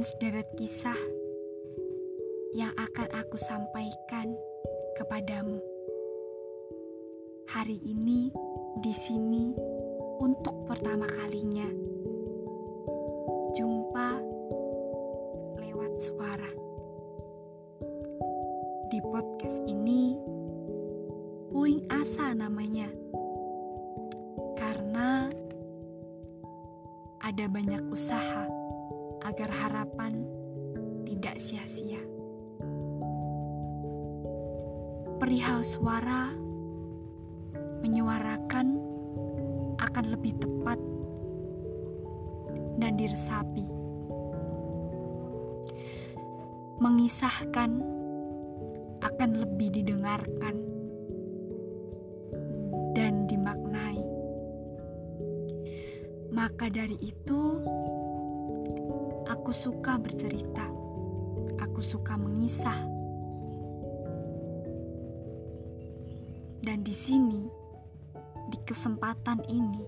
akan sederet kisah yang akan aku sampaikan kepadamu. Hari ini di sini untuk pertama kalinya. Jumpa lewat suara. Di podcast ini Puing Asa namanya. Karena ada banyak usaha agar harapan tidak sia-sia. Perihal suara menyuarakan akan lebih tepat dan diresapi. Mengisahkan akan lebih didengarkan dan dimaknai. Maka dari itu, aku suka bercerita. Aku suka mengisah. Dan di sini, di kesempatan ini,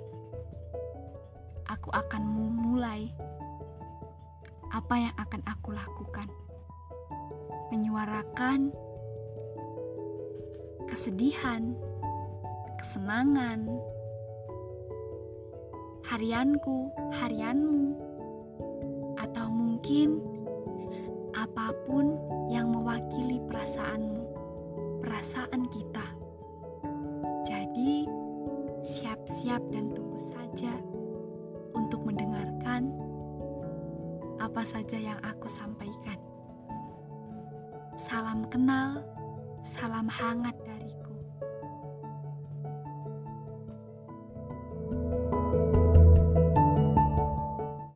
aku akan memulai apa yang akan aku lakukan. Menyuarakan kesedihan, kesenangan, harianku, harianmu, atau mungkin apa pun yang mewakili perasaanmu, perasaan kita. Jadi, siap-siap dan tunggu saja untuk mendengarkan apa saja yang aku sampaikan. Salam kenal, salam hangat dariku.